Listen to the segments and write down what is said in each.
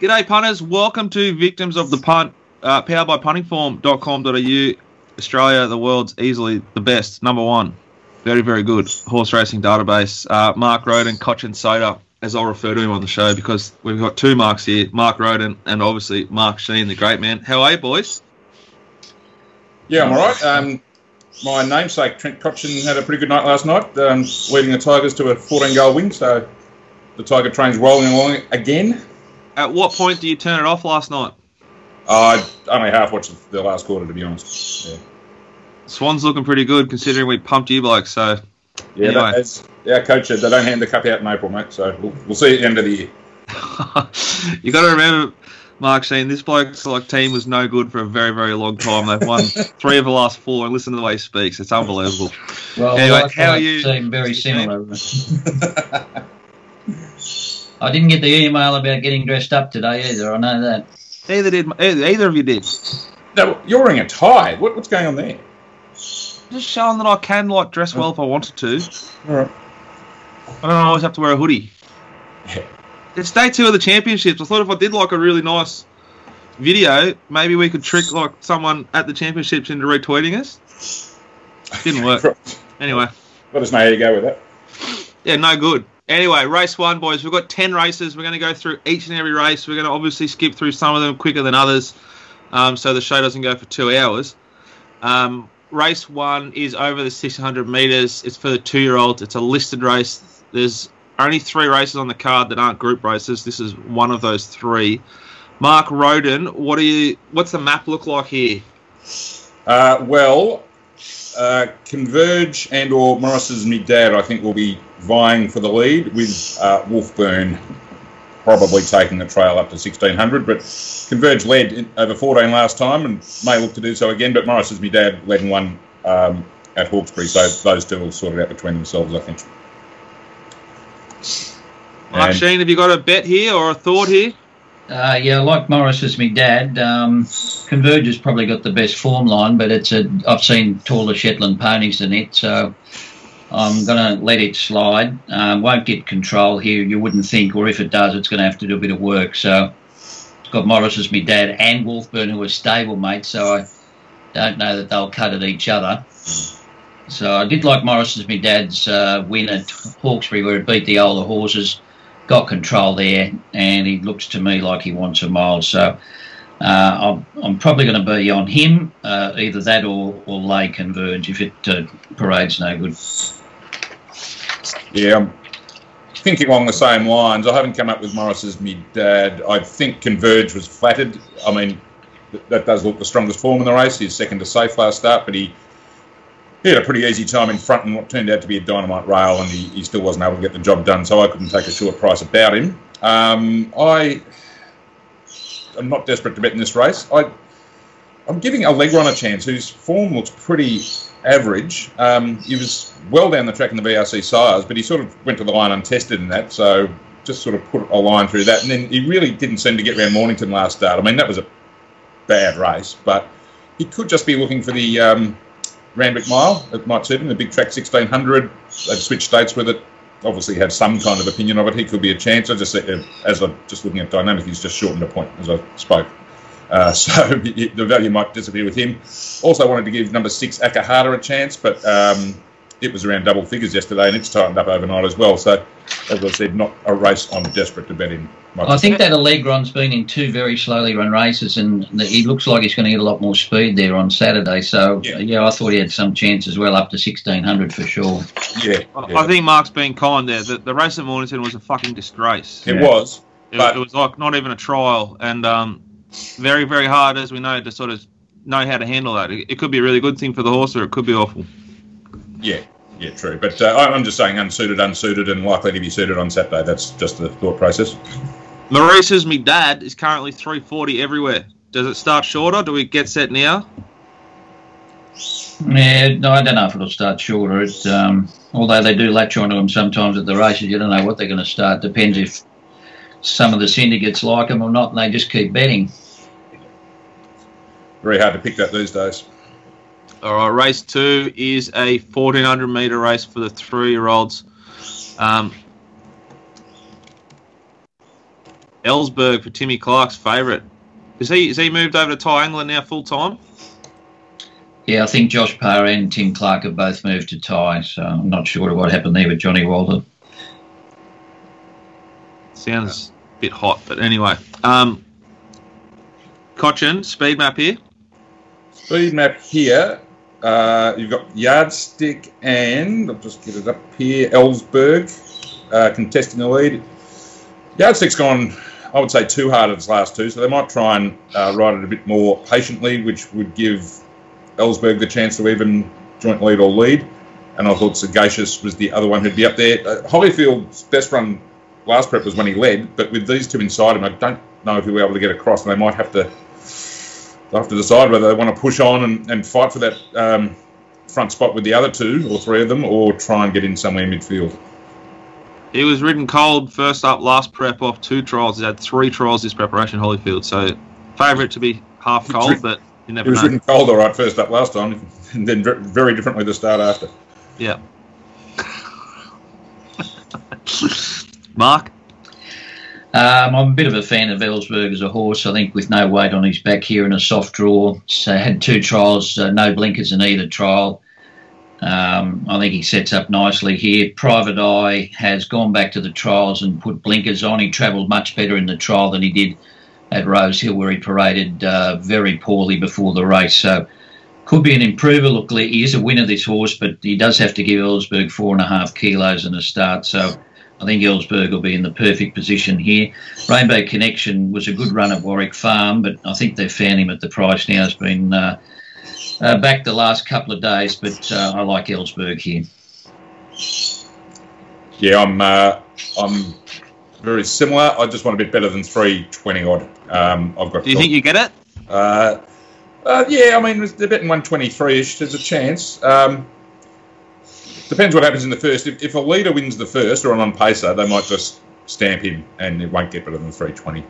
G'day, punters. Welcome to Victims of the Punt, uh, powered by puntingform.com.au. Australia, the world's easily the best, number one. Very, very good horse racing database. Uh, Mark Roden, Cotchin Soda, as I'll refer to him on the show, because we've got two Marks here Mark Roden and obviously Mark Sheen, the great man. How are you, boys? Yeah, I'm all right. Um, my namesake, Trent Cotchin, had a pretty good night last night, um, leading the Tigers to a 14 goal win, so the Tiger train's rolling along again. At what point do you turn it off last night? I only half watched the last quarter, to be honest. Yeah, Swan's looking pretty good considering we pumped you blokes, so yeah Anyway. that, as our coach said, they don't hand the cup out in April, mate, so we'll, we'll see at the end of the year. you got to remember, Mark Sheen, this bloke's like team was no good for a very, very long time. They've won three of the last four, and listen to the way he speaks. It's unbelievable. Well, Anyway, last how are you- Seemed very similar. I didn't get the email about getting dressed up today either. I know that. Neither did either, either of you did. No, you're wearing a tie. What, what's going on there? Just showing that I can like dress well if I wanted to. All right. I don't always have to wear a hoodie. Yeah. It's day two of the championships. I thought if I did like a really nice video, maybe we could trick like someone at the championships into retweeting us. Didn't work. Anyway. Let us know how you go with that. Yeah, no good. Anyway, race one, boys. We've got 10 races. We're going to go through each and every race. We're going to obviously skip through some of them quicker than others um, so the show doesn't go for two hours. Um, race one is over the 600 metres. It's for the two year olds. It's a listed race. There's only three races on the card that aren't group races. This is one of those three. Mark Roden, what are you? What's the map look like here? Uh, well, uh, Converge and or Morris's me dad, I think, will be vying for the lead with uh, Wolfburn probably taking the trail up to 1600. But Converge led over 14 last time and may look to do so again. But Morris's my dad led and won um, at Hawkesbury, so those two will sort it out between themselves, I think. Mark And- Sheen, have you got a bet here or a thought here? Uh, yeah, like Morris is my dad. Um, Converge has probably got the best form line, but it's a. I've seen taller Shetland ponies than it, so I'm going to let it slide. Um, won't get control here, you wouldn't think, or if it does, it's going to have to do a bit of work. So got Morris as my dad and Wolfburn, who are stable mates, so I don't know that they'll cut at each other. So I did like Morris as my dad's uh, win at Hawkesbury, where it beat the older horses got control there, and he looks to me like he wants a mile. So uh, I'm, I'm probably going to be on him, uh, either that or, or lay converge if it uh, parades no good. Yeah, I'm thinking along the same lines. I haven't come up with Morris's me dad. I think Converge was flattered. I mean, th- that does look the strongest form in the race. He's second to safe last start, but he, he had a pretty easy time in front and what turned out to be a dynamite rail, and he, he still wasn't able to get the job done. So I couldn't take a short price about him. Um, I am not desperate to bet in this race. I I'm giving Allegron a chance, whose form looks pretty average. Um, he was well down the track in the BRC Sires, but he sort of went to the line untested in that, so just sort of put a line through that. And then he really didn't seem to get round Mornington last start. I mean, that was a bad race, but he could just be looking for the um, Randwick Mile. It might suit him, the big track 1600. They've switched dates with it. Obviously, have some kind of opinion of it. He could be a chance. I just, uh, as I'm just looking at dynamic, he's just shortened a point as I spoke. Uh, so the value might disappear with him. Also wanted to give number six Akahata a chance, but um, it was around double figures yesterday, and it's tightened up overnight as well. So, as I said, not a race I'm desperate to bet in. I think that Allegron's been in two very slowly run races, and he looks like he's going to get a lot more speed there on Saturday. So, Yeah. yeah, I thought he had some chance as well, up to 1600 for sure. yeah, I yeah. I think Mark's been kind there. The, the race at Mornington was a fucking disgrace. it Yeah. was. It, But- it was like not even a trial, and um, very, very hard, as we know, to sort of know how to handle that. It, it could be a really good thing for the horse, or it could be awful. Yeah, yeah, true. But uh, I- I'm just saying unsuited, unsuited, and likely to be suited on Saturday. That's just the thought process. Maurice's me dad is currently 340 everywhere. Does it start shorter? Do we get set now? Yeah, no, I don't know if it'll start shorter. It, um, although they do latch onto them sometimes at the races, you don't know what they're going to start. Depends if some of the syndicates like them or not, and they just keep betting. Very hard to pick that these days. All right, race two is a 1400 meter race for the three year olds. Um, Ellsberg for Timmy Clark's favourite. Is he is he moved over to Tye Angland now full time? Yeah, I think Josh Parr and Tim Clark have both moved to Ty, so I'm not sure what happened there with Johnny Walden. Sounds a bit hot, but anyway. Um, Cotchin, speed map here. Speed map here. Uh, you've got Yardstick and I'll just get it up here. Ellsberg uh, contesting the lead. Yardstick's gone, I would say, too hard at its last two, so they might try and uh, ride it a bit more patiently, which would give Ellsberg the chance to even joint lead or lead. And I thought Sagacious was the other one who'd be up there. Uh, Holyfield's best run last prep was when he led, but with these two inside him, I don't know if he'll be able to get across, and they might have to have to decide whether they want to push on and, and fight for that um, front spot with the other two or three of them, or try and get in somewhere in midfield. He was ridden cold first up last prep off two trials. He had three trials this preparation, Holyfield. So favourite to be half cold, but you never He was know. ridden cold all right first up last time, and then ver- very differently the start after. Yeah. Mark, Um, I'm a bit of a fan of Ellsberg as a horse. I think with no weight on his back here and a soft draw, so had two trials, uh, no blinkers in either trial. Um, I think he sets up nicely here. Private Eye has gone back to the trials and put blinkers on. He travelled much better in the trial than he did at Rose Hill, where he paraded uh, very poorly before the race. So could be an improver. Look, he is a winner, this horse, but he does have to give Ellsberg four and a half kilos in a start. So I think Ellsberg will be in the perfect position here. Rainbow Connection was a good run at Warwick Farm, but I think they've found him at the price now. Has been uh, uh, back the last couple of days, but uh, I like Ellsberg here. Yeah, I'm uh, I'm very similar. I just want a bit better than three twenty odd. Um, I've got. do you think you get it? Uh, uh, yeah, I mean, they're betting 123-ish. There's a chance. Um, depends what happens in the first. If, if a leader wins the first or an on pacer, they might just stamp him and it won't get better than 320.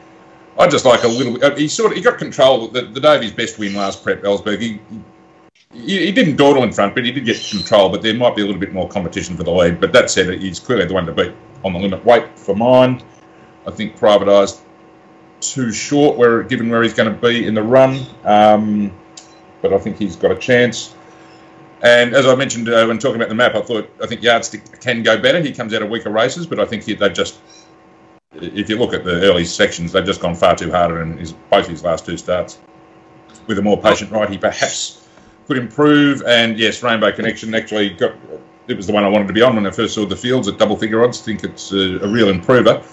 I just like a little. uh, He sort of he got control the, the day of his best win last prep. Ellsberg. He, he, he didn't dawdle in front, but he did get control. But there might be a little bit more competition for the lead. But that said, he's clearly the one to beat on the limit weight for mine. I think Private Eyes too short where given where he's going to be in the run. Um, but I think he's got a chance. And as I mentioned uh, when talking about the map, I thought I think Yardstick can go better. He comes out of weaker races, but I think he, they've just, if you look at the early sections, they've just gone far too hard in his, both his last two starts. With a more patient ride, he perhaps could improve. And yes, Rainbow Connection actually got. It was the one I wanted to be on when I first saw the fields at double figure odds. I think it's a, a real improver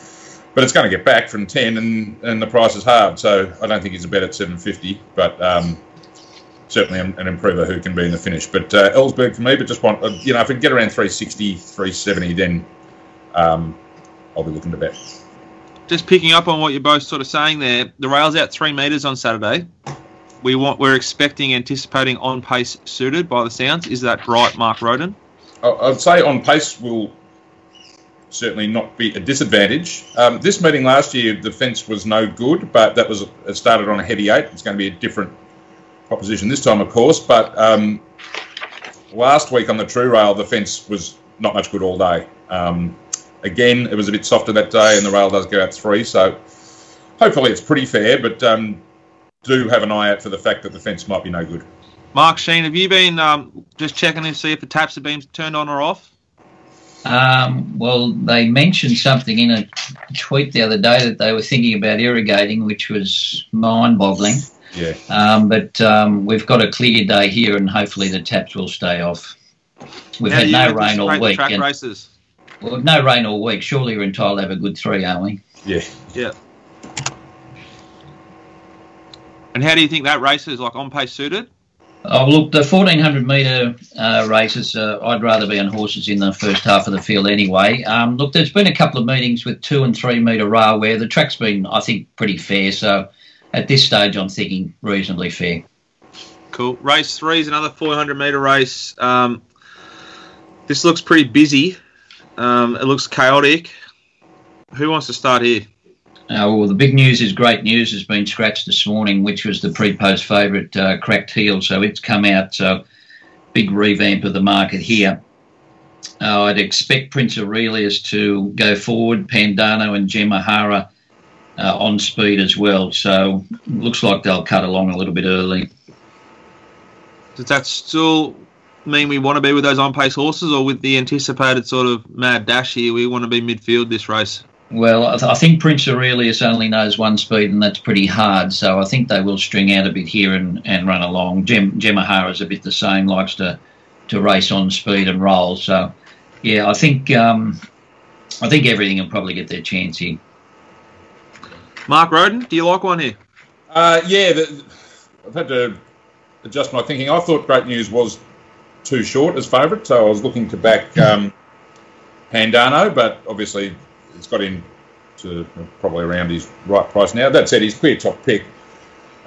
but it's going to get back from 10 and, and the price is hard. So I don't think he's a bet at 750, but um, certainly an, improver who can be in the finish. But uh, Ellsberg for me, but just want, uh, you know, if we can get around 360, 370, then um, I'll be looking to bet. Just picking up on what you're both sort of saying there. The rail's out three metres on Saturday. We want. We're expecting, anticipating on pace suited by the sounds. Is that right, Mark Roden? I'd say on pace will certainly not be a disadvantage. Um, this meeting last year, the fence was no good, but that was it started on a heavy eight. It's going to be a different proposition this time, of course. But um, last week on the True Rail, the fence was not much good all day. Um, again, it was a bit softer that day, and the rail does go out three, so hopefully it's pretty fair. But um, do have an eye out for the fact that the fence might be no good. Mark Sheen, have you been um, just checking to see if the taps have been turned on or off? Um, well, they mentioned something in a tweet the other day that they were thinking about irrigating, which was mind-boggling. Yeah. Um, but um, we've got a clear day here, and hopefully the taps will stay off. We've How had no rain all week, Track and races. well, no rain all week. Surely we're entitled to have a good three, aren't we? Yeah. Yeah. And how do you think that race is like on pace suited? Oh, look, the 1400 metre uh, races, uh, I'd rather be on horses in the first half of the field anyway. Um, look, there's been a couple of meetings with two and three metre rail where the track's been, I think, pretty fair. So at this stage, I'm thinking reasonably fair. Cool. Race three is another 400 meter race. Um, this looks pretty busy. Um, it looks chaotic. Who wants to start here? Uh, well, the big news is great news has been scratched this morning, which was the pre-post favourite uh, Cracked Heel. So it's come out. So big revamp of the market here. Uh, I'd expect Prince Aurelius to go forward. Pandano and Gemahara uh, on speed as well. So looks like they'll cut along a little bit early. Does that still mean we want to be with those on pace horses, or with the anticipated sort of mad dash here, we want to be midfield this race? Well, I, th- I think Prince Aurelius only knows one speed, and that's pretty hard. So I think they will string out a bit here and, and run along. Gem, is a bit the same, likes to, to race on speed and roll. So, yeah, I think um, I think everything will probably get their chance here. Mark Roden, do you like one here? Uh, yeah, the, I've had to adjust my thinking. I thought Great News was too short as favourite, so I was looking to back um, Pandano, but obviously it's got him to probably around his right price now. That said, he's clear top pick.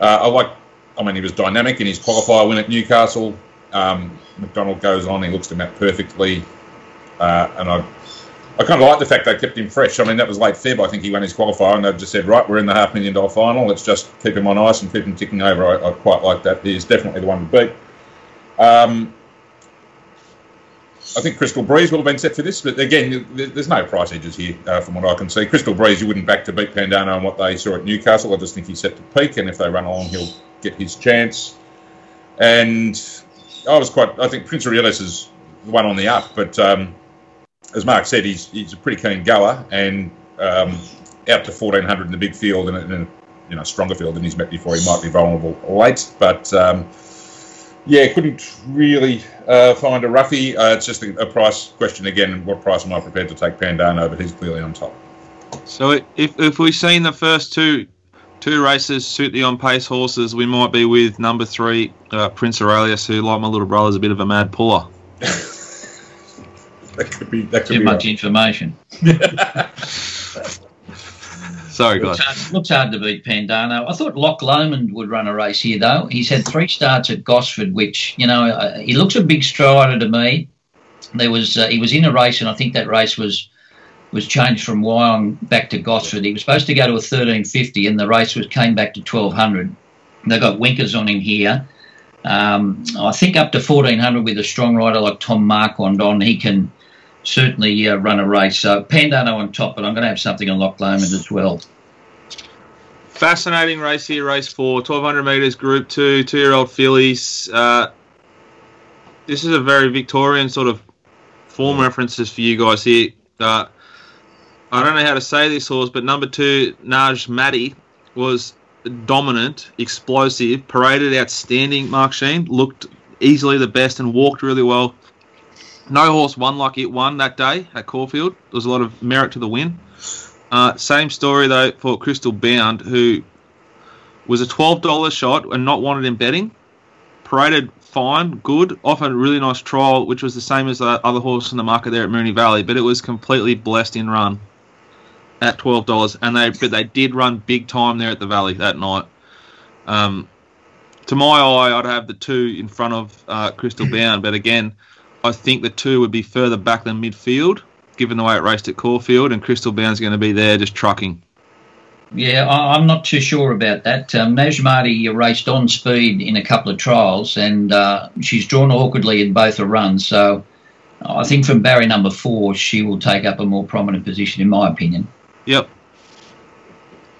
Uh, I like. I mean, he was dynamic in his qualifier win at Newcastle. Um, McDonald goes on; he looks to map perfectly, uh, and I. I kind of like the fact they kept him fresh. I mean, that was late Feb. I think he won his qualifier, and they've just said, right, we're in the half million dollar final. Let's just keep him on ice and keep him ticking over. I, I quite like that. He's definitely the one to beat. Um, I think Crystal Breeze will have been set for this, but again, there's no price edges here uh, from what I can see. Crystal Breeze, you wouldn't back to beat Pandano on what they saw at Newcastle. I just think he's set to peak, and if they run along, he'll get his chance. And I was quite, I think Prince Aurelius is the one on the up, but um, as Mark said, he's he's a pretty keen goer and um, out to 1400 in the big field and in a you know, stronger field than he's met before, he might be vulnerable late, but. Um, yeah, couldn't really uh, find a roughie. Uh, it's just a, a, price question again. What price am I prepared to take Pandano? But he's clearly on top. So if if we've seen the first two two races suit the on pace horses, we might be with number three uh, Prince Aurelius, who, like my little brother, is a bit of a mad puller. that could be that could too be much right. information. Sorry, looks hard, looks hard to beat Pandano. I thought Loch Lomond would run a race here, though. He's had three starts at Gosford, which you know uh, he looks a big strider to me. There was uh, he was in a race, and I think that race was was changed from Wyong back to Gosford. He was supposed to go to a thirteen fifty, and the race was came back to twelve hundred. They got winkers on him here. Um, I think up to fourteen hundred with a strong rider like Tom Marquand on, he can certainly uh, run a race. So Pandano on top, but I'm going to have something on Loch Lomond as well. Fascinating race here, race four, 1200 metres, Group Two, two-year-old fillies. Uh, this is a very Victorian sort of form references for you guys here. Uh, I don't know how to say this horse, but number two, Naj Maddie, was dominant, explosive, paraded outstanding. Mark Sheen looked easily the best and walked really well no horse won like it won that day at Caulfield. There was a lot of merit to the win. Uh, same story though for Crystal Bound, who was a twelve dollar shot and not wanted in betting. Paraded fine, good, often really nice trial, which was the same as the other horse in the market there at Moonee Valley, but it was completely blessed in run at twelve dollars, and they but they did run big time there at the Valley that night. Um, to my eye, I'd have the two in front of uh, Crystal Bound, but again I think the two would be further back than midfield, given the way it raced at Caulfield, and Crystal Bound's going to be there just trucking. Yeah, I'm not too sure about that. Um, Najmati raced on speed in a couple of trials, and uh, she's drawn awkwardly in both her runs. So I think from barrier number four, she will take up a more prominent position, in my opinion. Yep.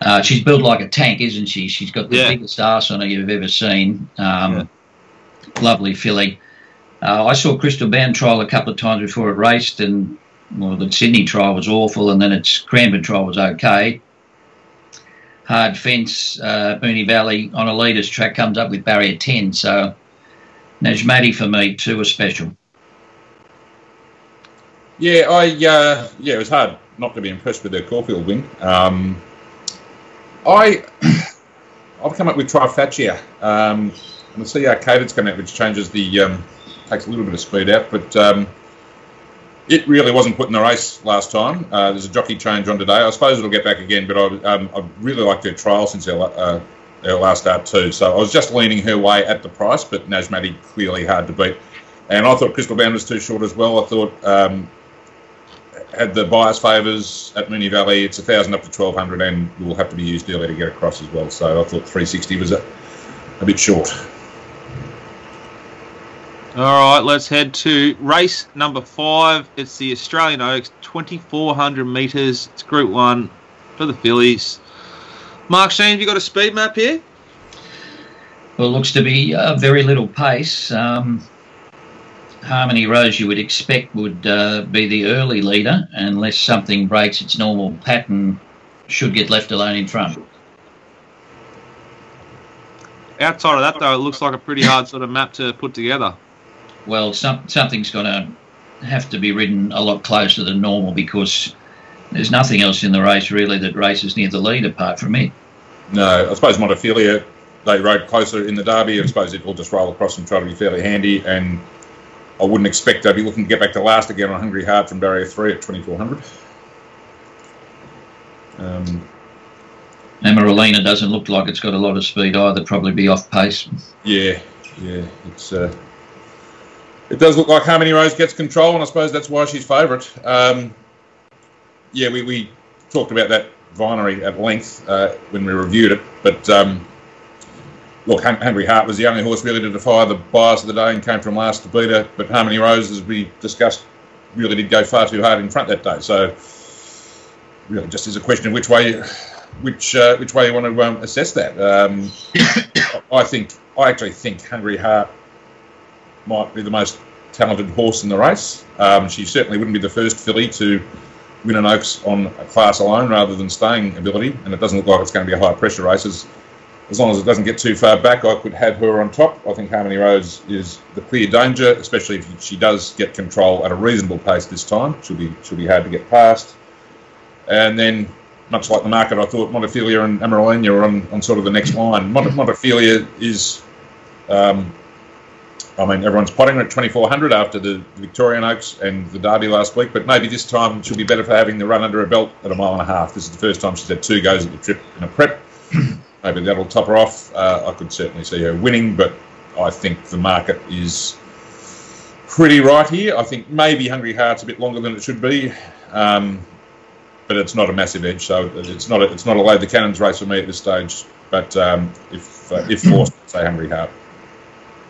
Uh, she's built like a tank, isn't she? She's got the yeah. biggest ass on her you've ever seen. Um, yeah. Lovely filly. Uh, I saw Crystal Bound trial a couple of times before it raced, and well, the Sydney trial was awful, and then its Cranbourne trial was okay. Hard fence, uh, Moonee Valley on a leaders track comes up with barrier 10, so Najmati for me too was special. Yeah, I uh, yeah, it was hard not to be impressed with their Caulfield win. Um, I I've come up with Trifaccia. Um, and the CR Cadet's come out, which changes the um, takes a little bit of speed out, but um, it really wasn't put in the race last time. Uh, there's a jockey change on today. I suppose it'll get back again, but I, um, I really liked her trial since her, uh, her last start too. So I was just leaning her way at the price, but Najmati clearly hard to beat. And I thought Crystal Bound was too short as well. I thought um, had the bias favours at Moonee Valley. It's a thousand up to twelve hundred, and will have to be used early to get across as well. So I thought three sixty was a, a bit short. All right, let's head to race number five. It's the Australian Oaks, 2,400 metres. It's Group One for the fillies. Mark Sheen, have you got a speed map here? Well, it looks to be uh, very little pace. Um, Harmony Rose, you would expect, would uh, be the early leader, unless something breaks its normal pattern, should get left alone in front. Outside of that, though, it looks like a pretty hard sort of map to put together. Well, some, something's going to have to be ridden a lot closer than normal because there's nothing else in the race really that races near the lead apart from it. No, I suppose Montefilia, they rode closer in the Derby. I suppose it will just roll across and try to be fairly handy. And I wouldn't expect they'll be looking to get back to last again on Hungry Heart from barrier three at 2400. Um, Amaralina doesn't look like it's got a lot of speed either, probably be off pace. yeah, yeah, it's uh, it does look like Harmony Rose gets control, and I suppose that's why she's favourite. Um, yeah, we, we talked about that Vinery at length uh, when we reviewed it, but um, look, Hungry Heart was the only horse really to defy the bias of the day and came from last to beat her. But Harmony Rose, as we discussed, really did go far too hard in front that day. So really, just is a question of which way, which uh, which way you want to um, assess that. Um, I think I actually think Hungry Heart might be the most talented horse in the race. Um, she certainly wouldn't be the first filly to win an Oaks on a class alone rather than staying ability, and it doesn't look like it's going to be a high pressure race. As, as long as it doesn't get too far back, I could have her on top. I think Harmony Rose is the clear danger, especially if she does get control at a reasonable pace this time. She'll be she'll be hard to get past. And then, much like the market, I thought Montefilia and Amaralina are on, on sort of the next line. Mont- Montefilia is um, I mean, everyone's potting her at 2400 after the Victorian Oaks and the Derby last week, but maybe this time she'll be better for having the run under her belt at a mile and a half. This is the first time she's had two goes at the trip in a prep. maybe that'll top her off. Uh, I could certainly see her winning, but I think the market is pretty right here. I think maybe Hungry Heart's a bit longer than it should be, um, but it's not a massive edge, so it's not a, it's not a load the cannons race for me at this stage. But um, if uh, if forced, say Hungry Heart.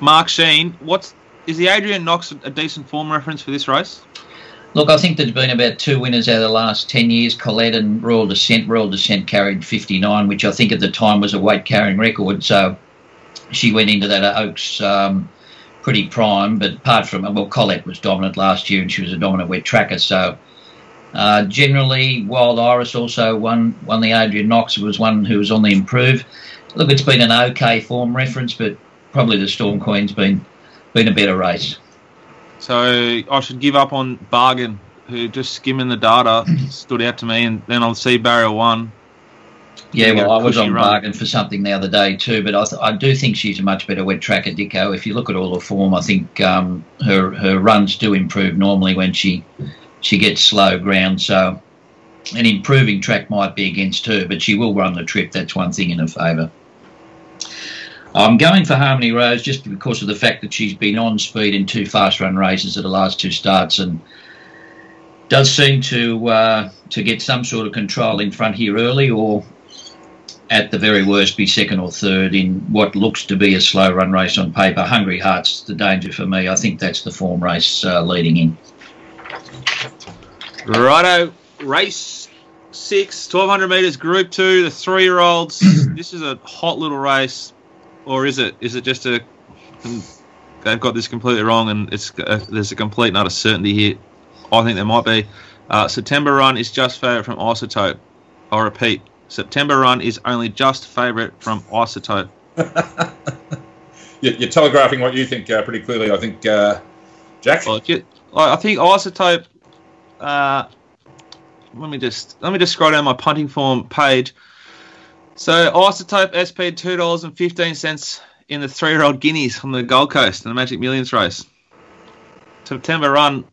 Mark Sheen, what's is the Adrian Knox a decent form reference for this race? Look, I think there's been about two winners out of the last 10 years, Colette and Royal Descent. Royal Descent carried 59, which I think at the time was a weight carrying record. So she went into that at Oaks um, pretty prime. But apart from, well, Colette was dominant last year and she was a dominant wet tracker. So uh, generally, Wild Iris also won, won the Adrian Knox. Was one who was on the improve. Look, it's been an okay form reference, but probably the Storm Queen's been been a better race. So I should give up on Bargain, who just skimming the data stood out to me, and then I'll see Barrier One. Yeah, well, I was on run. bargain for something the other day too, but I, th- I do think she's a much better wet tracker, Dicko. If you look at all the form, I think um, her her runs do improve normally when she she gets slow ground. So an improving track might be against her, but she will run the trip. That's one thing in her favour. I'm going for Harmony Rose just because of the fact that she's been on speed in two fast run races at the last two starts and does seem to uh, to get some sort of control in front here early, or at the very worst be second or third in what looks to be a slow run race on paper. Hungry Heart's the danger for me. I think that's the form race uh, leading in. Righto, race six, 1200 metres, Group Two, the three-year-olds. this is a hot little race, or is it? Is it just a? They've got this completely wrong, and it's uh, there's a complete and utter certainty here. I think there might be. Uh, September Run is just favourite from Isotope. I repeat, September Run is only just favourite from Isotope. You- You're telegraphing what you think uh, pretty clearly, I think, uh, Jack. Well, you, I I think Isotope. Uh, let me just let me just scroll down my punting form page. So Isotope SP two dollars and fifteen cents in the three year old guineas on the Gold Coast in the Magic Millions race. September run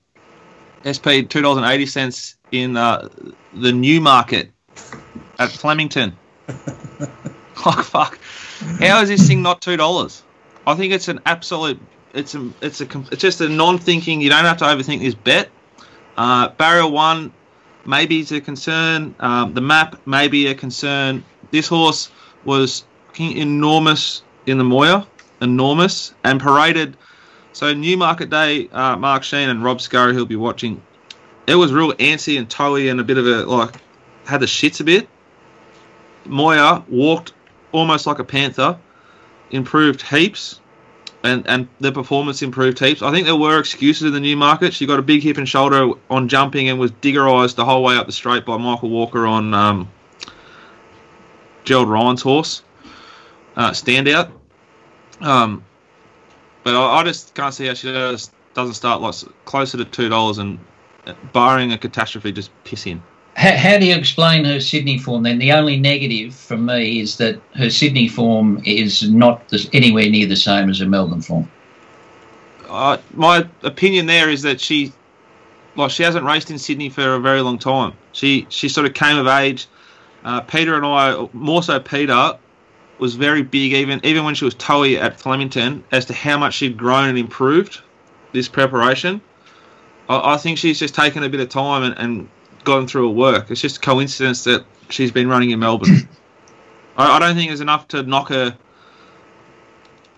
SP two dollars and eighty cents in uh, the Newmarket at Flemington. oh fuck! How is this thing not two dollars? I think it's an absolute. It's a. It's a. It's just a non-thinking. You don't have to overthink this bet. Uh, barrier one, maybe is a concern. Um, the map may be a concern. This horse was enormous in the Moir, enormous, and paraded. So Newmarket Day, uh, Mark Sheen and Rob Scurry, who'll be watching, it was real antsy and toey and a bit of a like had the shits a bit. Moir walked almost like a panther, improved heaps, and and the performance improved heaps. I think there were excuses in the Newmarket. She got a big hip and shoulder on jumping and was diggerized the whole way up the straight by Michael Walker on um, Gerald Ryan's horse. Uh, standout. Um, but I, I just can't see how she does, doesn't start like closer to two dollars and barring a catastrophe, just piss in. How, how do you explain her Sydney form then? The only negative from me is that her Sydney form is not the, anywhere near the same as her Melbourne form. Uh, my opinion there is that she, like, she hasn't raced in Sydney for a very long time. She she sort of came of age. Uh, Peter and I, more so Peter, was very big even even when she was toey at Flemington as to how much she'd grown and improved this preparation. I, I think she's just taken a bit of time and, and gone through her work. It's just a coincidence that she's been running in Melbourne. I, I, don't think there's enough to knock her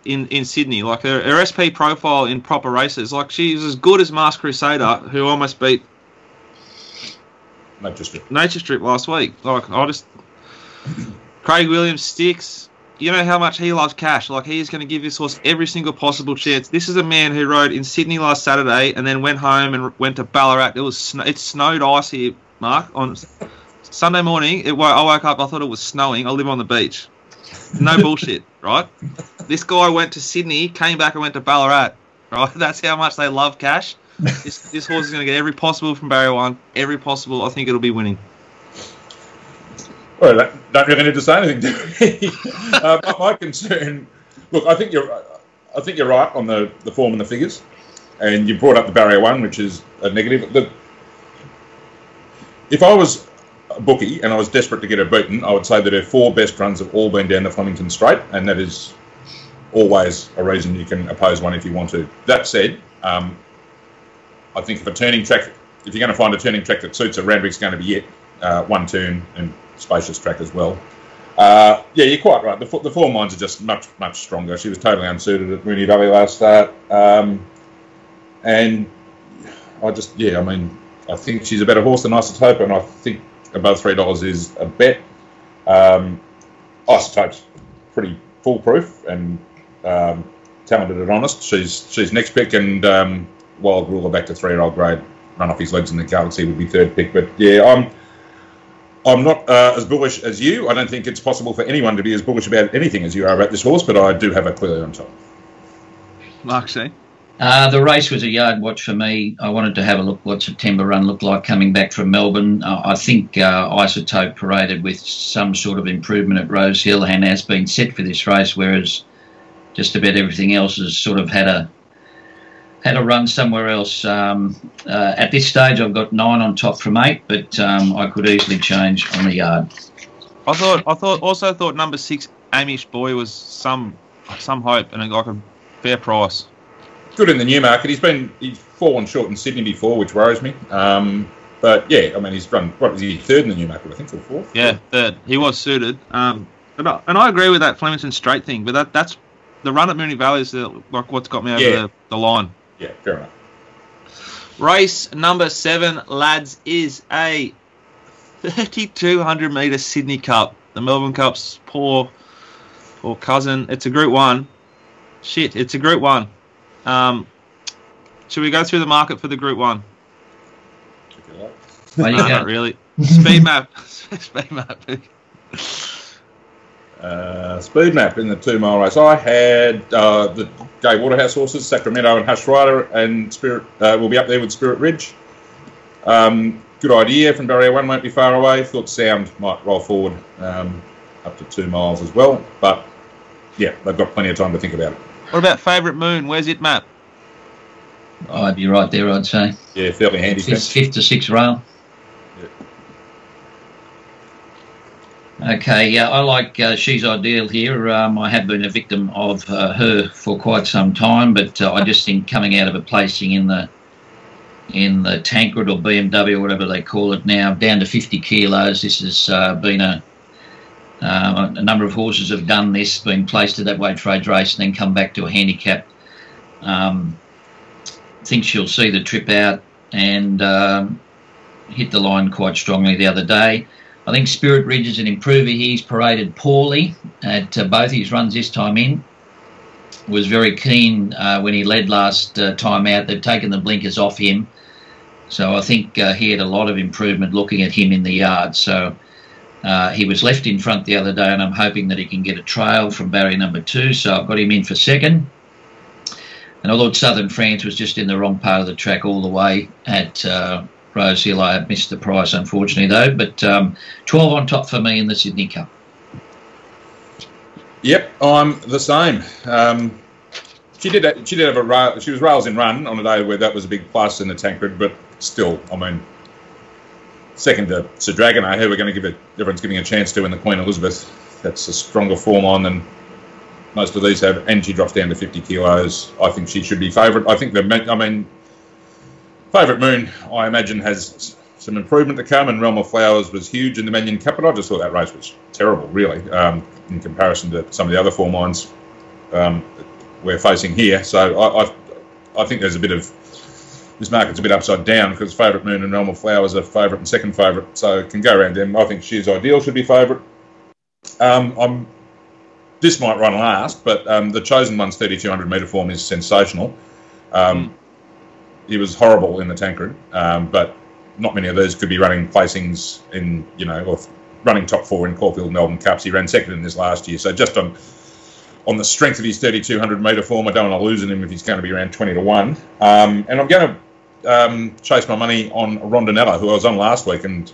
in in Sydney. Like her, her SP profile in proper races, like she's as good as Masked Crusader, who almost beat Nature Strip. Nature Strip last week. Like I just Craig Williams sticks. You know how much he loves cash. Like he's going to give this horse every single possible chance. This is a man who rode in Sydney last Saturday and then went home and went to Ballarat. It was sn- it snowed ice here, Mark, on Sunday morning. It I woke up. I thought it was snowing. I live on the beach. No bullshit, right? This guy went to Sydney, came back and went to Ballarat. Right? That's how much they love cash. This, this horse is going to get every possible from barrier one. Every possible. I think it'll be winning. Well, I don't really need to say anything to me. uh, my, my concern, look, I think you're, I think you're right on the, the form and the figures, and you brought up the barrier one, which is a negative. The, if I was a bookie and I was desperate to get her beaten, I would say that her four best runs have all been down the Flemington Straight, and that is always a reason you can oppose one if you want to. That said, um, I think if a turning track, if you're going to find a turning track that suits a Randwick's going to be it, uh, one turn and spacious track as well. Uh, yeah, you're quite right. The, the form lines are just much, much stronger. She was totally unsuited at Moonee Valley last start. Um, and I just, yeah, I mean, I think she's a better horse than Isotope, and I think above $3 is a bet. Um, Isotope's pretty foolproof and um, talented and honest. She's she's next pick, and um, Wild Ruler back to three year old grade, run off his legs in the Galaxy would be third pick. But yeah, I'm I'm not uh, as bullish as you. I don't think it's possible for anyone to be as bullish about anything as you are about this horse, but I do have a clearly on top. Mark C. Uh, the race was a yard watch for me. I wanted to have a look what September run looked like coming back from Melbourne. Uh, I think uh, Isotope paraded with some sort of improvement at Rosehill and has been set for this race, whereas just about everything else has sort of had a had a run somewhere else. Um, uh, at this stage, I've got nine on top from eight, but um, I could easily change on the yard. I thought, I thought, also thought number six, Amish Boy, was some some hope and like a fair price. Good in the Newmarket. He's been he's fallen short in Sydney before, which worries me. Um, but yeah, I mean, he's run. What was he third in the Newmarket? I think or fourth. Yeah, third. He was suited. Um, and I, and I agree with that Flemington straight thing, but that that's the run at Moonee Valley is the, like what's got me over Yeah. the, the line. Yeah, fair enough. Race number seven, lads, is a 3,200 metre Sydney Cup. The Melbourne Cup's poor, poor cousin. It's a Group One. Shit, it's a Group One. Um, should we go through the market for the Group One? Check it out. No, not really. Speed map. Speed map. Uh, speed map in the two mile race. I had uh, the Gay Waterhouse horses, Sacramento and Hush Rider, and Spirit uh, will be up there with Spirit Ridge. Um, good idea from Barrier One, won't be far away. Thought Sound might roll forward um, up to two miles as well, but yeah, they've got plenty of time to think about it. What about Favourite Moon? Where's it map? I'd be right there, I'd say. Yeah, fairly handy. Fifth, fifth to sixth rail. Okay, yeah, I like uh, She's Ideal here. Um, I have been a victim of uh, her for quite some time, but uh, I just think coming out of a placing in the in the Tancred or BMW or whatever they call it now, down to 50 kilos, this has uh, been a uh, a number of horses have done this, been placed at that weight trade race, and then come back to a handicap. Um, think she'll see the trip out and um, hit the line quite strongly the other day. I think Spirit Ridge is an improver. He's paraded poorly at uh, both his runs this time in. Was very keen uh, when he led last uh, time out. They've taken the blinkers off him. So I think uh, he had a lot of improvement looking at him in the yard. So uh, he was left in front the other day, and I'm hoping that he can get a trail from barrier number two. So I've got him in for second. And although Southern France was just in the wrong part of the track all the way at uh, Rose Hill, I missed the price, unfortunately, though. But um, 12 on top for me in the Sydney Cup. Yep, I'm the same. Um, she did. She did have a rail. She was rails in run on a day where that was a big plus in the Tancred, but still, I mean, second to Sir Dragonet, who we're going to give it. Everyone's giving a chance to in the Queen Elizabeth. That's a stronger form on than most of these have, and she drops down to 50 kilos. I think she should be favourite. I think the. I mean, favourite Moon. I imagine has some improvement to come, and Realm of Flowers was huge in the Manion Cup, but I just thought that race was terrible, really, um, in comparison to some of the other form lines um, we're facing here. So I, I, I, think there's a bit of this market's a bit upside down because favourite Moon and Realm of Flowers are favourite and second favourite, so it can go around them. I think She's Ideal should be favourite. Um, I'm. This might run last, but um, the chosen one's 3200 metre form is sensational. Mm. He was horrible in the Tancred, um, but not many of those could be running placings in, you know, or running top four in Caulfield Melbourne Cups. He ran second in this last year. So just on on the strength of his 3200 metre form, I don't want to lose him if he's going to be around 20 to 1. Um, and I'm going to um, chase my money on Rondinella, who I was on last week and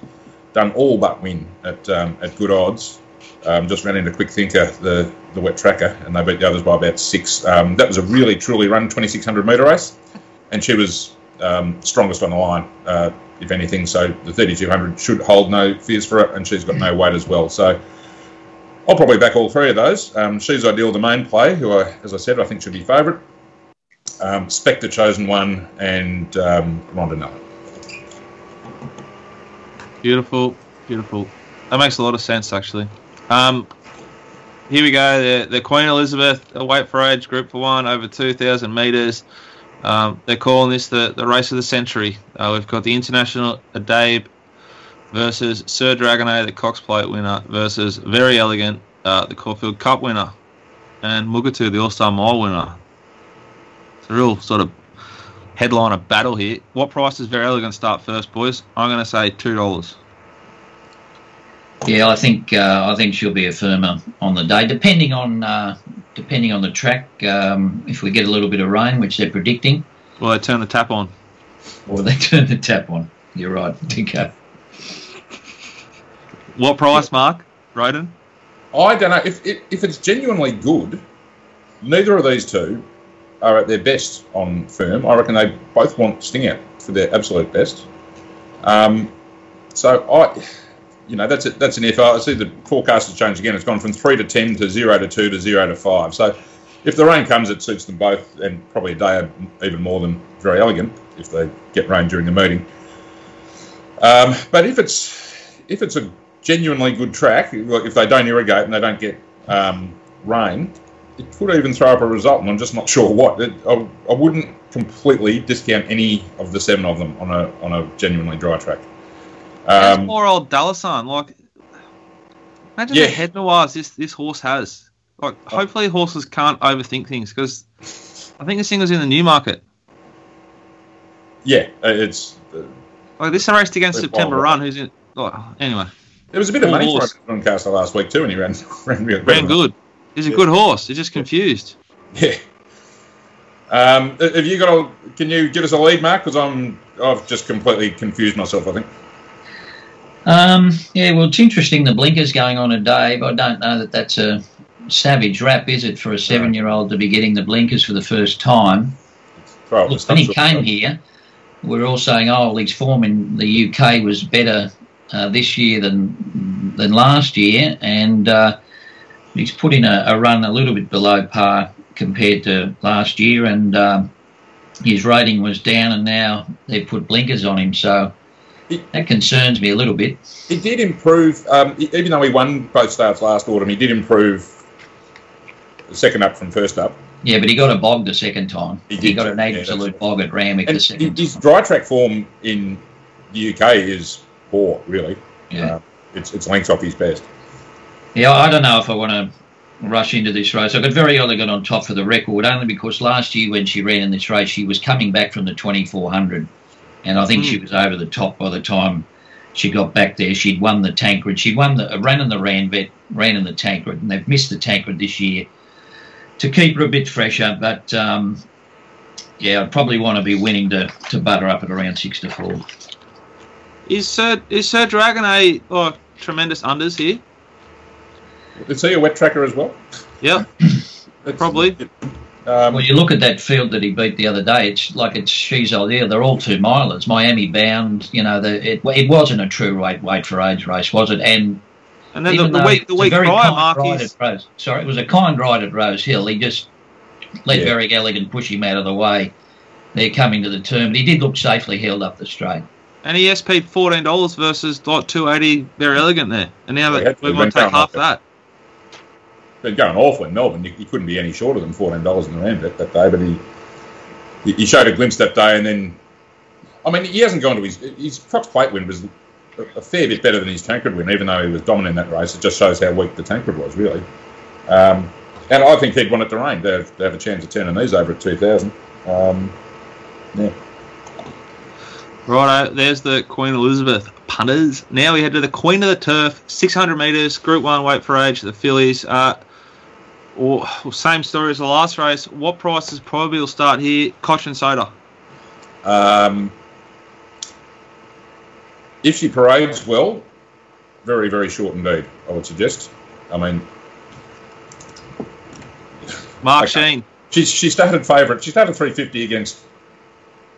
done all but win at um, at good odds. Um, just ran into Quick Thinker, the, the wet tracker, and they beat the others by about six. Um, that was a really, truly run 2600 metre race, and she was um, strongest on the line. Uh, if anything. So the 3200 should hold no fears for it, and she's got no weight as well. So I'll probably back all three of those. Um, she's ideal, the main play, who, I, as I said, I think should be favourite. Um, Spectre chosen one, and um, Rondinella. Beautiful, beautiful. That makes a lot of sense, actually. Um, here we go. The, the Queen Elizabeth, a weight for age, group for one, over 2,000 metres. Um, they're calling this the, the race of the century. Uh, we've got the International Addeybb versus Sir Dragonet, the Cox Plate winner, versus Very Elegant, uh, the Caulfield Cup winner, and Mugatu, the All Star Mile winner. It's a real sort of headliner battle here. What price does Very Elegant start first, boys? I'm going to say two dollars. Yeah, I think uh, I think she'll be a firmer on the day, depending on uh, depending on the track. Um, if we get a little bit of rain, which they're predicting, well, they turn the tap on, or they turn the tap on. You're right, Dinko. What price, Mark? Roden? I don't know if, if if it's genuinely good. Neither of these two are at their best on firm. I reckon they both want Sting out for their absolute best. Um, so I you know, that's a, that's an if. I see the forecast has changed again. It's gone from three to ten to zero to two to zero to five. So if the rain comes, it suits them both, and probably a day even more than very elegant if they get rain during the meeting. Um, but if it's if it's a genuinely good track, if they don't irrigate and they don't get um, rain, it could even throw up a result, and I'm just not sure what. It, I, I wouldn't completely discount any of the seven of them on a on a genuinely dry track. Um, poor old Dalasan. Like, imagine yeah. the head noirs this this horse has. Like, hopefully horses can't overthink things because I think this thing was in the Newmarket. Yeah, uh, it's. Uh, like this race against September Run, who's in. Oh, anyway. There was a bit of money horse. for Doncaster last week too, and he ran ran, ran, ran good. He's a yeah. good horse. He's just confused. Yeah. Um, have you got a? Can you give us a lead, Mark? Because I'm I've just completely confused myself. I think. Um, yeah, well, it's interesting the blinkers going on Addeybb. I don't know that that's a savage rap, is it, for a seven year old to be getting the blinkers for the first time? Look, when he came here, we are all saying, oh, his form in the UK was better uh, this year than than last year, and uh, he's put in a, a, run a little bit below par compared to last year, and um, his rating was down, and now they've put blinkers on him. So it, that concerns me a little bit. He did improve, um, even though he won both starts last autumn. He did improve second up from first up. Yeah, but he got a bog the second time. He, he got an absolute yeah, bog at Randwick the second His time. dry track form in the UK is poor, really. Yeah. Uh, it's it's lengths off his best. Yeah, I don't know if I want to rush into this race. I got very elegant on top for the record, only because last year when she ran in this race, she was coming back from the 2400, and I think Mm. she was over the top by the time she got back there. She'd won the Tancred. She'd won the ran in the Ranvet, ran in the Tancred, and they've missed the Tancred this year to keep her a bit fresher. But um, yeah, I'd probably want to be winning to, to butter up at around six to four. Is Sir is Sir Dragon a oh, tremendous unders here? Is he a wet tracker as well? Yep, probably. Um, Well, you look at that field that he beat the other day. It's like it's she's all there. They're all two milers. Miami bound. You know, the, it it wasn't a true weight weight for age race, was it? And And then the, the week the week very prior, kind Mark is Rose. Sorry, it was a kind ride at Rose Hill. He just let Yeah. Verry Elleegant push him out of the way. They're coming to the turn, but he did look safely held up the straight. and he SP'd fourteen dollars versus like two eighty. Verry Elleegant there, and now They that we have want to take half that. Been going awful in Melbourne. You couldn't be any shorter than fourteen dollars in the round that day. But he he- he showed a glimpse that day, and then I mean he hasn't gone to his his Cox Plate win was a, fair bit better than his Tancred win, even though he was dominant in that race. It just shows how weak the Tancred was, really. Um, and I think he'd want it to rain. They have, they have a chance of turning these over at two thousand. Um, yeah. Righto, there's the Queen Elizabeth punters. Now we head to the Queen of the Turf, 600 metres, Group 1 weight for age, the fillies. Uh, or, same story as the last race. What prices probably will start here? Cotchin Soda. Um, if she parades well, very, very short indeed, I would suggest. I mean, Mark Okay. Sheen. she, she started favourite. She started 350 against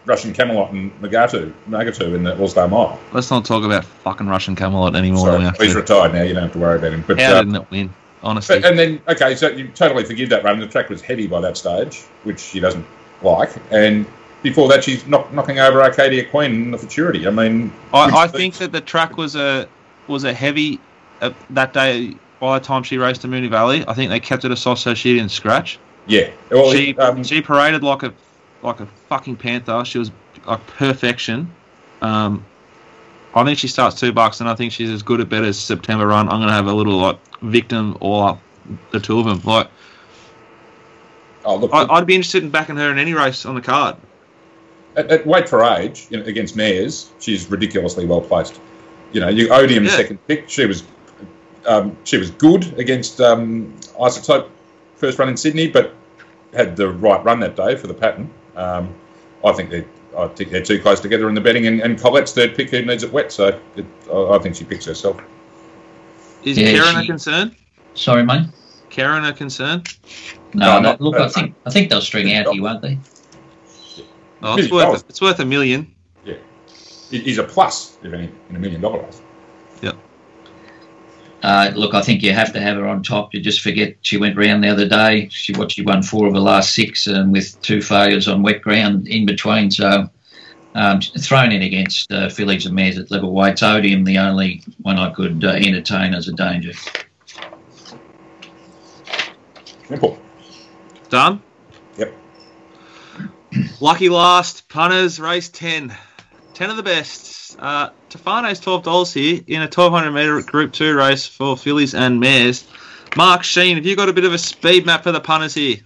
Russian Camelot and Mugatoo, Mugatoo in the All Star Mile. Let's not talk about fucking Russian Camelot anymore. Sorry, he's to. retired now. You don't have to worry about him. But, How uh, didn't it win? Honestly. but and then okay, so you totally forgive that run. The track was heavy by that stage, which she doesn't like. And before that, she's knock, knocking over Arcadia Queen in the futurity. I mean, I, I think that the track was a was a heavy uh, that day. By the time she raced to Moonee Valley, I think they kept it a soft so she didn't scratch. yeah. Well, she um, she paraded like a like a fucking panther. She was like perfection. Um, I think she starts two bucks, and I think she's as good at bet as September run. I'm gonna have a little like victim all up the two of them. Like oh, look, I, I'd be interested in backing her in any race on the card. at, at weight for age you know, against mares, she's ridiculously well placed. You know, you Odium Yeah. second pick. She was um, she was good against um, Isotope first run in Sydney, but had the right run that day for the pattern. Um, I think they I think they're too close together in the betting, and, and Colette's third pick who needs it wet, so it, I, I think she picks herself. Is Yeah, Karen a concern? Sorry, mate. Karen a concern? No, No, no, not- look, I think I think they'll string out you, won't they? Oh, it's Million worth dollars. it's worth a million. Yeah, it is a plus, if any, in a million dollar race. Uh, look, I think you have to have her on top. You just forget she went round the other day. She what she won four of the last six, and with two failures on wet ground in between. So um, thrown in against uh, fillies and mares at level weights. Odium, the only one I could uh, entertain as a danger. Simple. Done. Yep. Lucky last punters race 10. 10 of the best. Uh, Tefano's $12 here in a 1200 metre Group 2 race for fillies and mares. Mark Sheen, have you got a bit of a speed map for the punters here?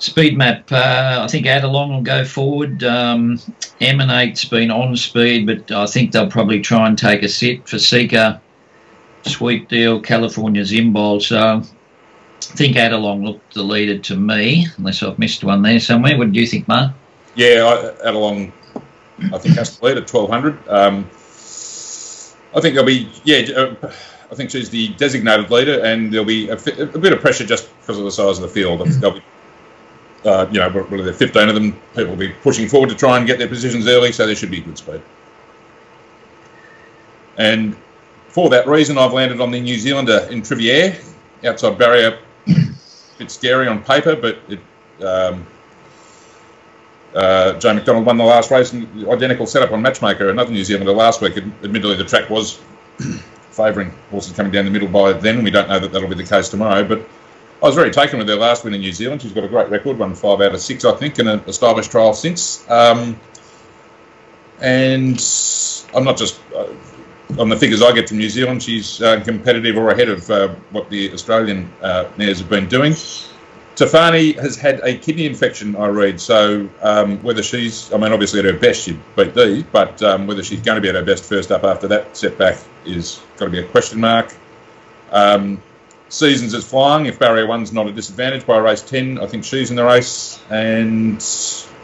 Speed map. Uh, I think Adelong will go forward. Um, Emanate's been on speed, but I think they'll probably try and take a sit for Seeker. Sweet deal, California Zimbol. So I think Adelong looked the leader to me, unless I've missed one there somewhere. What do you think, Mark? Yeah, I, Adelong, I think has to lead at twelve hundred. Um, I think there'll be yeah. Uh, I think she's the designated leader, and there'll be a, a bit of pressure just because of the size of the field. There'll be, uh, you know, what there, fifteen of them? People will be pushing forward to try and get their positions early, so there should be good speed. And for that reason, I've landed on the New Zealander Entriviere, outside barrier. bit scary on paper, but it. Um, uh, Joe McDonald won the last race and identical setup on Matchmaker, another New Zealander last week. Admittedly, the track was favouring horses coming down the middle by then. We don't know that that'll be the case tomorrow, but I was very taken with their last win in New Zealand. She's got a great record, won five out of six, I think, in an established trial since. Um, and I'm not just. Uh, on the figures I get from New Zealand, she's uh, competitive or ahead of uh, what the Australian uh, mares have been doing. Tafani has had a kidney infection, I read. So um, whether she's, I mean, obviously at her best she'd beat these, but um, whether she's going to be at her best first up after that setback is got to be a question mark. Um, Seasons is flying. If barrier one's not a disadvantage by race 10, I think she's in the race. And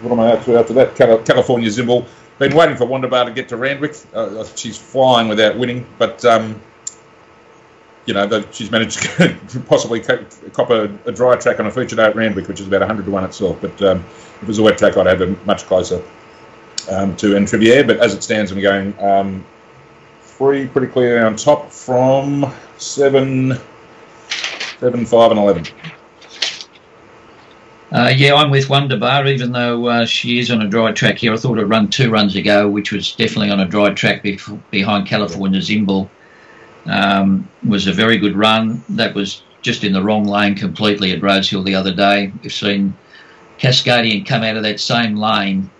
what am I to after that? California Zimbal. Been waiting for Wonderbar to get to Randwick. Uh, she's flying without winning, but um, you know, she's managed to possibly cop a, a, dry track on a feature day at Randwick, which is about 100 to 1 itself. But um, if it was a wet track, I'd have it much closer um, to Entriviere. But as it stands, I'm going um, three pretty clearly on top from seven, seven, five, and 11. Uh, yeah, I'm with Wonderbar, even though uh, she is on a dry track here. I thought it run two runs ago, which was definitely on a dry track behind California Zimbal um, was a very good run. That was just in the wrong lane completely at Rosehill the other day. We've seen Cascadian come out of that same lane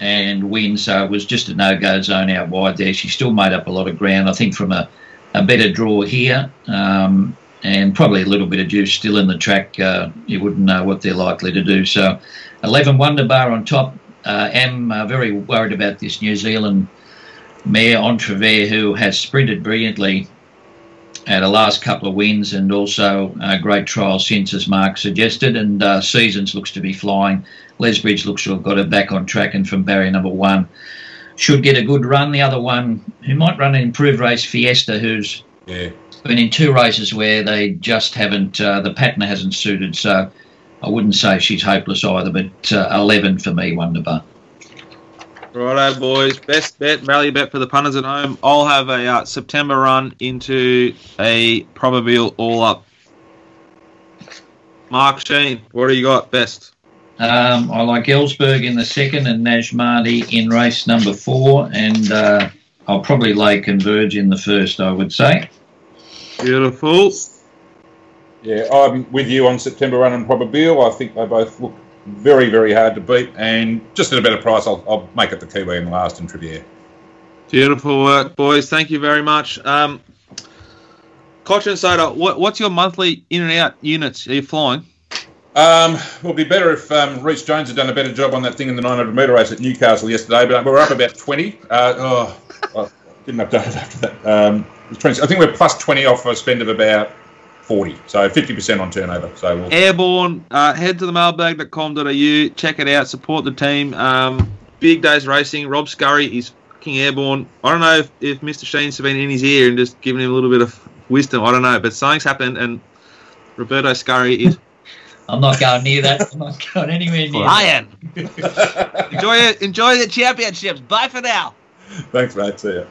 and win, so it was just a no-go zone out wide there. She still made up a lot of ground, I think, from a, a better draw here. Um, and probably a little bit of juice still in the track. Uh, you wouldn't know what they're likely to do. So, 11 Wonderbar on top. Uh, am uh, very worried about this New Zealand Mare Entriviere, who has sprinted brilliantly at the last couple of wins and also a great trial since, as Mark suggested. And uh, Seasons looks to be flying. Lesbridge looks to have got it back on track and from barrier number one should get a good run. The other one, who might run an improved race, Fiesta, who's yeah. been in two races where they just haven't, uh, the pattern hasn't suited. So I wouldn't say she's hopeless either, but uh, 11 for me, Wonderbar. Righto, boys. Best bet, value bet for the punters at home. I'll have a uh, September run into a Probabeel all up. Mark Sheen, what do you got best? Um, I like Ellsberg in the second and Najmati in race number four, and uh, I'll probably lay Converge in the first, I would say. Beautiful. Yeah, I'm with you on September run and Probabeel. I think they both look very, very hard to beat, and just at a better price, I'll, I'll make it the Kiwi in the last Entriviere. Beautiful work, boys. Thank you very much. Um, Cotchin Soda, what, what's your monthly in and out units? Are you flying? Um, it would be better if um, Reece Jones had done a better job on that thing in the 900 metre race at Newcastle yesterday, but we're up about 20. Uh, oh, I didn't update it after that. Um, 20, I think we're plus 20 off a spend of about 40. So 50% on turnover. So we'll... Airborne, uh, head to the mailbag.com.au, check it out, support the team. Um, big days racing. Rob Scurry is fucking airborne. I don't know if, if Mr. Sheen's been in his ear and just giving him a little bit of wisdom. I don't know, but something's happened, and Roberto Scurry is. I'm not going near that. I'm not going anywhere near Lion. enjoy it. Enjoy the championships. Bye for now. Thanks, mate. See ya.